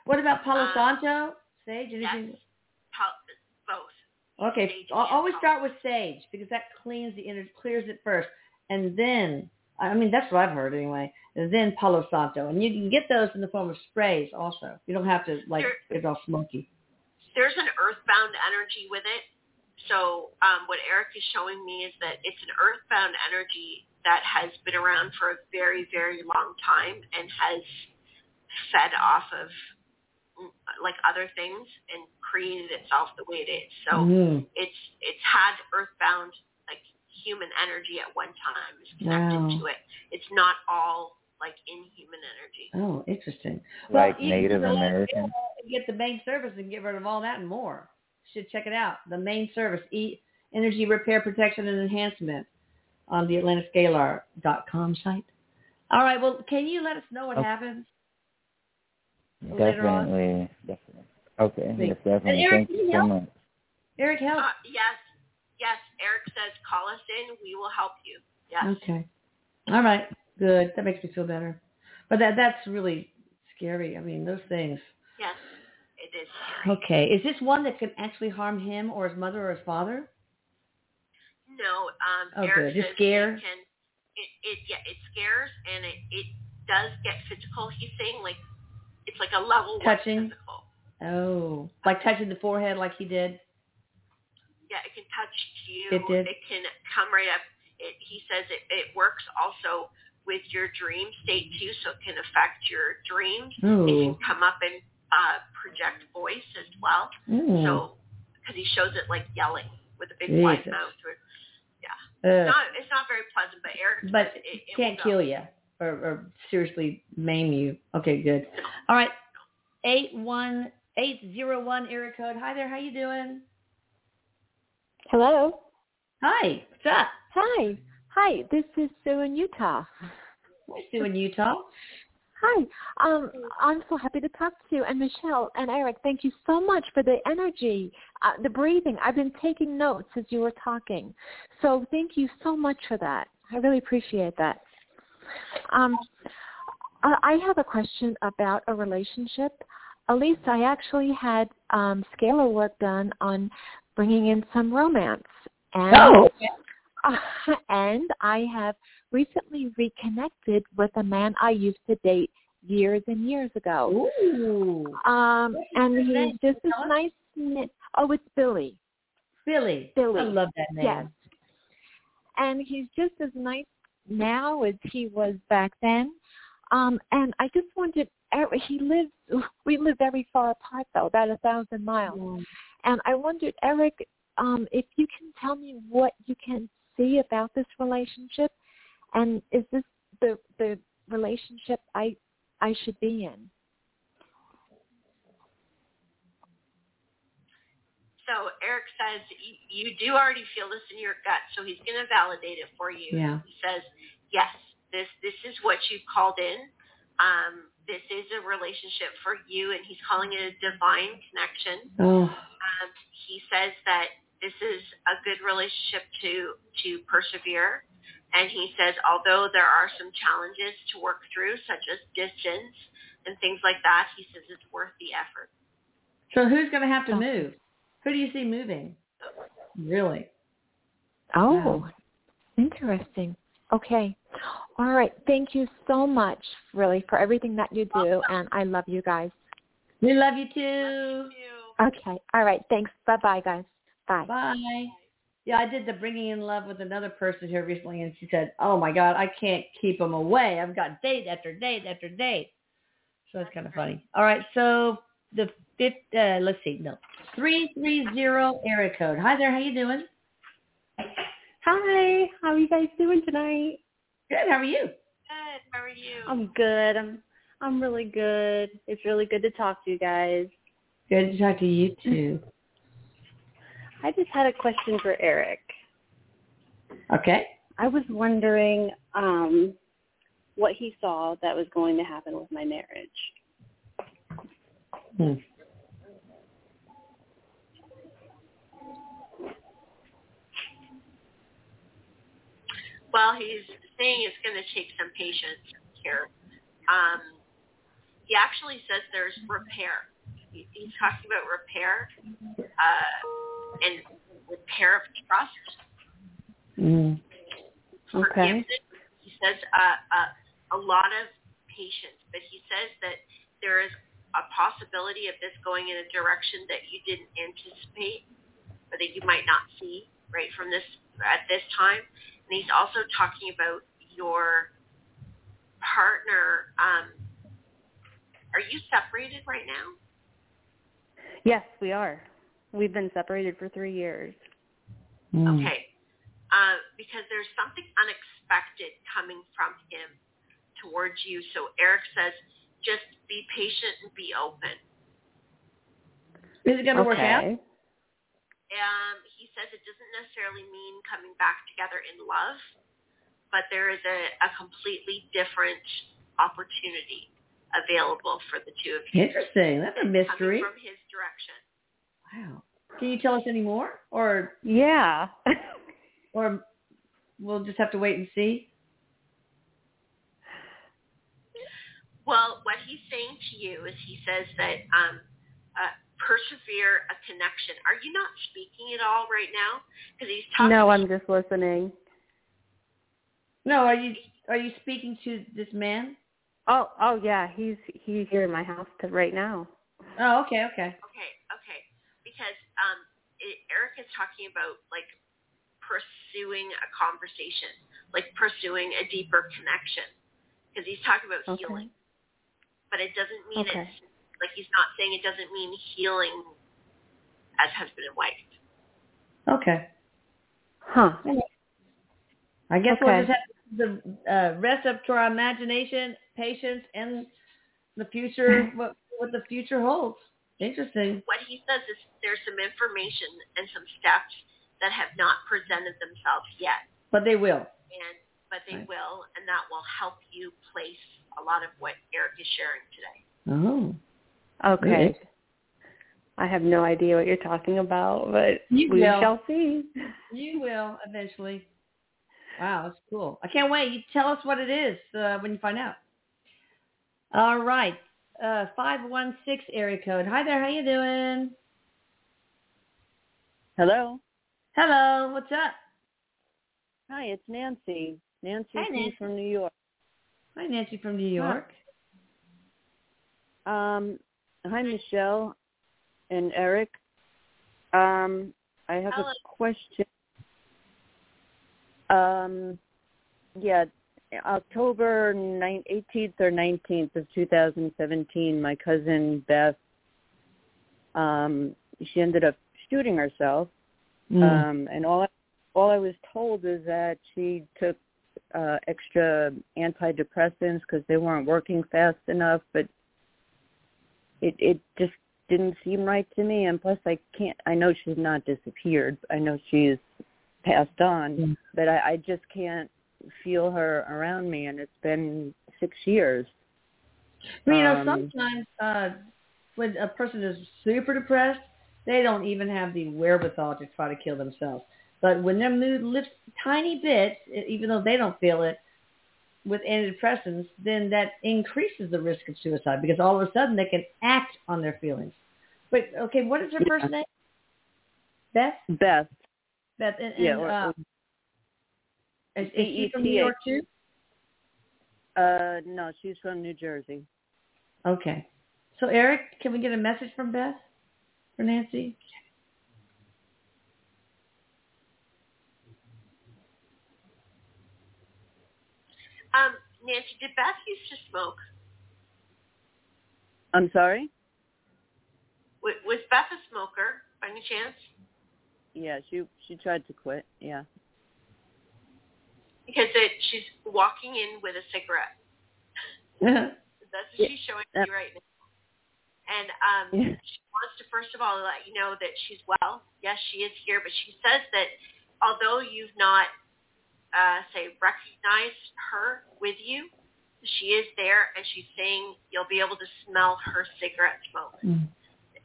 What about Palo Um, Santo? Sage? Yes. Anything? Pal- both. Okay, Sage I'll always start with sage because that cleans the inner, clears it first, and then I mean that's what I've heard anyway. And then Palo Santo, and you can get those in the form of sprays also. You don't have to like There- get it all smoky. There's an earthbound energy with it. So um, what Erik is showing me is that it's an earthbound energy that has been around for a very, very long time and has fed off of mm, like other things and created itself the way it is. So Mm. it's it's had earthbound like human energy at one time is connected Wow. to it. It's not all like inhuman energy. Oh, interesting. Like you Native go to American. and Get the main service and get rid of all that and more. Should check it out. The main service, e- energy repair, protection, and enhancement on the AtlantisScalar.com site. All right. Well, can you let us know what Okay. happens? later on? Definitely. Definitely. Okay. Thank- Yes, definitely. Erik, Thank you you so help? much. Erik, help. Uh, yes, yes. Erik says call us in. We will help you. Yes. Okay. All right. Good. That makes me feel better. But that that's really scary. I mean, those things. Yes, it is. Okay. Is this one that can actually harm him or his mother or his father? No, um, Oh, Erik good. Just says scare? It can, it, it, yeah, it scares and it, it does get physical. He's saying like it's like a level Touching? one physical. Oh, like touching the forehead like he did. Yeah, it can touch you. It did? It can come right up. It, he says it, it works also with your dream state too, so it can affect your dreams. It Ooh. can come up and uh, project voice as well. Mm. So, because he shows it like yelling with a big wide Jesus. mouth. Or, Ugh. not, it's not very pleasant, but Erik but it, it can't will go. kill you or, or seriously maim you. Okay, good. All right, eight one eight zero one area code. Hi there, how you doing? Hello. Hi. What's up? Hi. Hi. This is Sue in Utah. Hi, Sue in Utah. Hi. Um, I'm so happy to talk to you. And Michelle and Erik, thank you so much for the energy, uh, the breathing. I've been taking notes as you were talking. So thank you so much for that. I really appreciate that. Um, I have a question about a relationship. Elise, I actually had um, scalar work done on bringing in some romance. And, Oh, okay. Uh, and I have recently reconnected with a man I used to date years and years ago. Ooh. Um, and he's just as nice. Oh, it's Billy. Billy. Billy. I love that name. Yes. And he's just as nice now as he was back then. Um, and I just wanted, er, he lives, we live very far apart though, about a thousand miles. Mm. And I wondered, Erik, um, if you can tell me what you can see about this relationship, and is this the the relationship I I should be in? So Erik says you, you do already feel this in your gut, so he's going to validate it for you. Yeah. He says, yes, this this is what you've called in. Um, this is a relationship for you, and he's calling it a divine connection. Oh. Um, he says that this is a good relationship to to persevere, and he says although there are some challenges to work through, such as distance and things like that, he says it's worth the effort. So who's going to have to Oh. move? Who do you see moving? Really? Oh, interesting. Okay. All right. Thank you so much, really, for everything that you do, and I love you guys. We love you too. Okay. All right. Thanks. Bye bye, guys. Bye. Bye. Yeah, I did the bringing in love with another person here recently, and she said, "Oh my God, I can't keep them away. I've got date after date after date." So that's kind of funny. All right, so the fifth, uh, let's see, no, three three zero area code. Hi there, how you doing? Hi, how are you guys doing tonight? Good. How are you? Good. How are you? I'm good. I'm I'm really good. It's really good to talk to you guys. Good to talk to you too. I just had a question for Erik. Okay. I was wondering um what he saw that was going to happen with my marriage. Hmm. Well, he's saying it's going to take some patience here. Um, he actually says there's repair. He, he's talking about repair uh, and repair of trust, Mm. Okay. forgiveness. He says uh, uh, a lot of patience, but he says that there is a possibility of this going in a direction that you didn't anticipate or that you might not see right from this at this time. And he's also talking about your partner. Um, are you separated right now? Yes, we are. We've been separated for 3 years. Mm. Okay. Uh, because there's something unexpected coming from him towards you. So Erik says, just be patient and be open. Is it going to work out? Okay. Um, he says it doesn't necessarily mean coming back together in love, but there is a, a completely different opportunity available for the two of you. Interesting. That's a mystery. Coming from his direction. Wow. Can you tell us any more, or Yeah. or we'll just have to wait and see? Well, what he's saying to you is he says that um, uh, persevere a connection. Are you not speaking at all right now? Because he's talking. no, I'm just listening. No, are you are you speaking to this man? Oh, oh yeah, he's he's here in my house to right now. Oh, okay, okay. Okay, okay. Because um, it, Erik is talking about like pursuing a conversation, like pursuing a deeper connection. Because he's talking about Okay. healing, but it doesn't mean Okay. it's like he's not saying it doesn't mean healing as husband and wife. Okay. Huh. I guess we'll just have the uh, rest up to our imagination, patience, and the future. what what the future holds. Interesting. What he says is there's some information and some steps that have not presented themselves yet. But they will. And but they Right. will, and that will help you place a lot of what Erik is sharing today. Oh. Okay. I have no idea what you're talking about, but You we will. shall see. You will eventually. Wow, that's cool. I can't wait. You tell us what it is uh, when you find out. All right. Uh, 516 area code. Hi there. How you doing? Hello. Hello. What's up? Hi, it's Nancy. Nancy Hi, Nancy. from New York. Hi, Nancy from New York. Um, hi, Michelle and Erik. Um, I have Hello. a question. Um, yeah, October 9, 18th or 19th of 2017, my cousin Beth, um, she ended up shooting herself. Mm. Um, and all all I was told is that she took uh, extra antidepressants because they weren't working fast enough. But it it just didn't seem right to me. And plus, I can't. I know she's not disappeared. I know she's passed on, but I, I just can't feel her around me. And it's been six years. Well, you know, Um, sometimes uh, when a person is super depressed, they don't even have the wherewithal to try to kill themselves. But when their mood lifts tiny bit, even though they don't feel it, with antidepressants, then that increases the risk of suicide because all of a sudden they can act on their feelings. But okay, what is her first name? Beth. Beth. Beth. And, Yeah, and, or- uh, is, is she from New York too? Uh, no, she's from New Jersey. Okay. So Erik, can we get a message from Beth for Nancy? Um, Nancy, did Beth used to smoke? I'm sorry. Was, was Beth a smoker by any chance? Yeah, she she tried to quit. Yeah. Because it, she's walking in with a cigarette. That's what Yeah, she's showing you right now. And um, Yeah. she wants to first of all let you know that she's well. Yes, she is here, but she says that although you've not, uh, say, recognized her with you, she is there, and she's saying you'll be able to smell her cigarette smoke. Mm.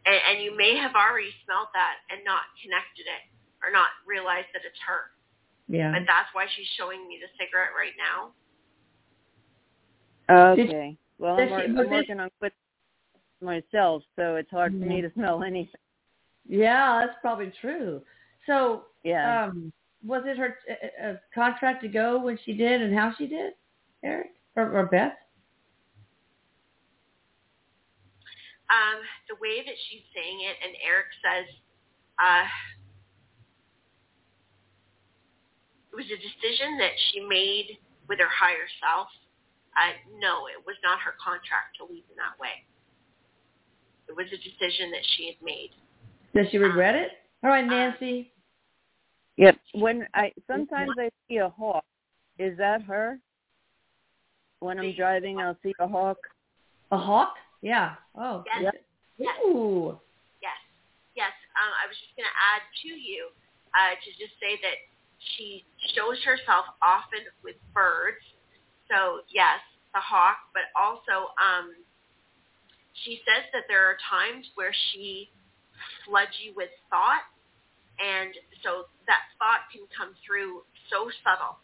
And, and you may have already smelled that and not connected it or not realized that it's her. Yeah. But that's why she's showing me the cigarette right now. Okay. well, I'm, did wor- I'm working on quit myself, so it's hard for me to smell anything. Yeah, that's probably true. So, Yeah. um, was it her uh, uh, contract to go when she did, and how she did, Erik or, or Beth? um, the way that she's saying it, and Erik says, uh, it was a decision that she made with her higher self. Uh, no, it was not her contract to leave in that way. It was a decision that she had made. Does she regret it? All right, Nancy. Yep. When I sometimes I see a hawk, is that her? When I'm driving, I'll see a hawk. A hawk? Yeah. Oh. Yes. Yes. Ooh. Yes. Yes. Um, I was just going to add to you uh, to just say that she shows herself often with birds. So yes, the hawk, but also um, she says that there are times where she floods you with thought, and so that thought can come through so subtle.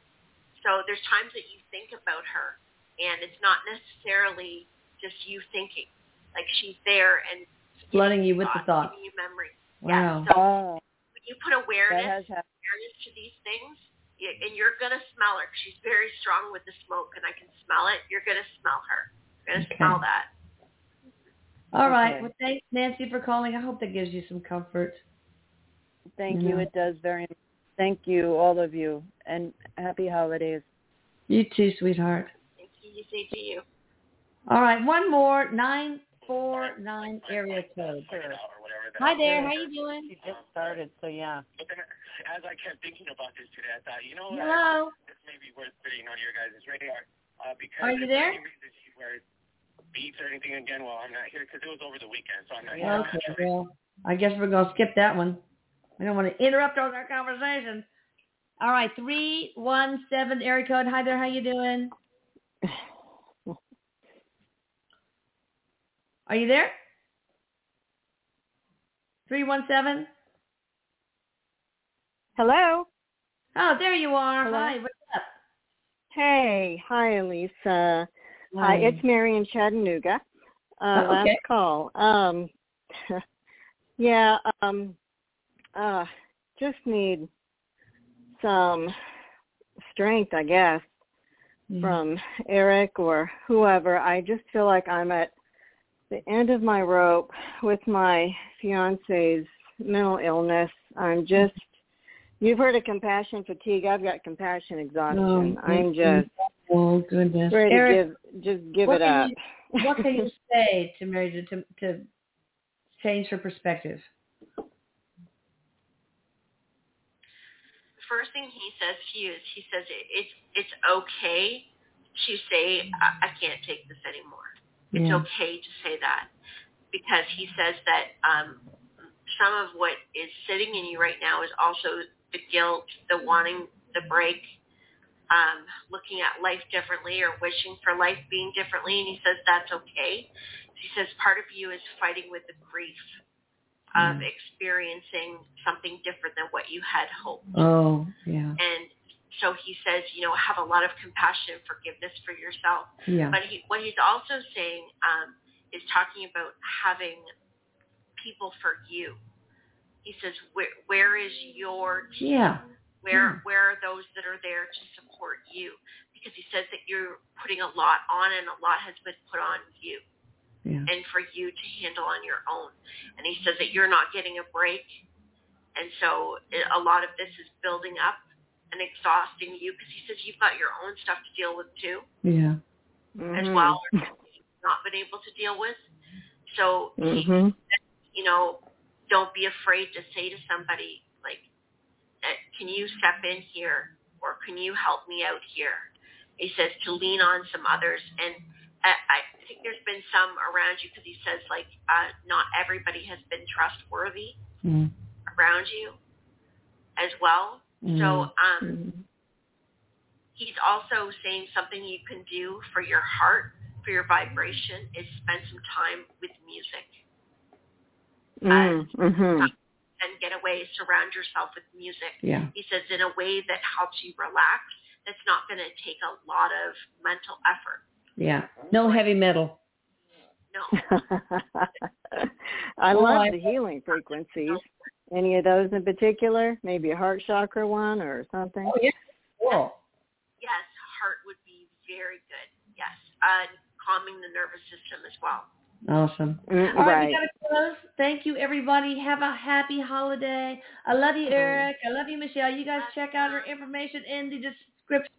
So there's times that you think about her, and it's not necessarily just you thinking. Like she's there and Flooding you with the thought. giving you memory. Wow. Yeah. So Oh, when you put awareness awareness to these things, and you're gonna smell her. She's very strong with the smoke, and I can smell it. You're gonna smell her. You're gonna Okay. smell that. All right. Okay. Well, thanks, Nancy, for calling. I hope that gives you some comfort. Thank Yeah. you. It does very much. Thank you, all of you, and happy holidays. You too, sweetheart. Thank you. You say to you. All right, one more nine four nine area code. Hi there. How you doing? She just started, so yeah. But then, as I kept thinking about this today, I thought, you know what? Hello. This may be worth putting on your guys' radar. Uh, because Are you if there? for any reason she wears beats or anything again while I'm not here, because it was over the weekend, so I'm not Yeah. here. Okay. Well, I guess we're gonna skip that one. I don't want to interrupt all our conversation. All right, three one seven area code. Hi there. How you doing? Are you there? Three one seven. Hello. Oh, there you are. Hello? Hi. What's up? Hey, hi, Elisa. Hi, Hi. it's Mary in Chattanooga. Uh, Oh, okay. Last call. Um, yeah, um, uh, just need some strength, I guess, from Erik or whoever. I just feel like I'm at the end of my rope with my fiance's mental illness. I'm just You've heard of compassion fatigue. I've got compassion exhaustion. Oh, I'm just Oh goodness. ready Erik, to give just give it up. You, what can you say to Mary to, to to change her perspective? first thing he says to you is he says it, it's it's okay to say I, I can't take this anymore. It's Yeah. okay to say that because he says that um, some of what is sitting in you right now is also the guilt, the wanting the break, um, looking at life differently or wishing for life being differently. And he says that's okay. He says part of you is fighting with the grief of Mm. experiencing something different than what you had hoped. Oh, yeah. And so he says, you know, have a lot of compassion and forgiveness for yourself. Yeah. But he, what he's also saying um, is talking about having people for you. He says, where, where is your team? Yeah. Where where are those that are there to support you? Because he says that you're putting a lot on and a lot has been put on you Yeah. and for you to handle on your own. And he says that you're not getting a break. And so a lot of this is building up and exhausting you because he says you've got your own stuff to deal with too Yeah. as Mhm. well not been able to deal with. So he, Mhm. you know, don't be afraid to say to somebody like, eh, "Can you step in here?" or "Can you help me out here?" He says to lean on some others, and I, I think there's been some around you because he says like uh, not everybody has been trustworthy Mm. around you as well. So um, Mm-hmm. he's also saying something you can do for your heart, for your vibration, is spend some time with music. Mm, mhm. and get away, surround yourself with music. Yeah. He says in a way that helps you relax, that's not going to take a lot of mental effort. Yeah. No heavy metal. No. I Oh, love I- the healing frequencies. Any of those in particular? Maybe a heart chakra one or something? Oh, yeah. Cool. Yes, heart would be very good. Yes. Uh, calming the nervous system as well. Awesome. Mm, All right, right. we gotta close. Thank you, everybody. Have a happy holiday. I love you, Erik. I love you, Michelle. You guys check out her information in the description.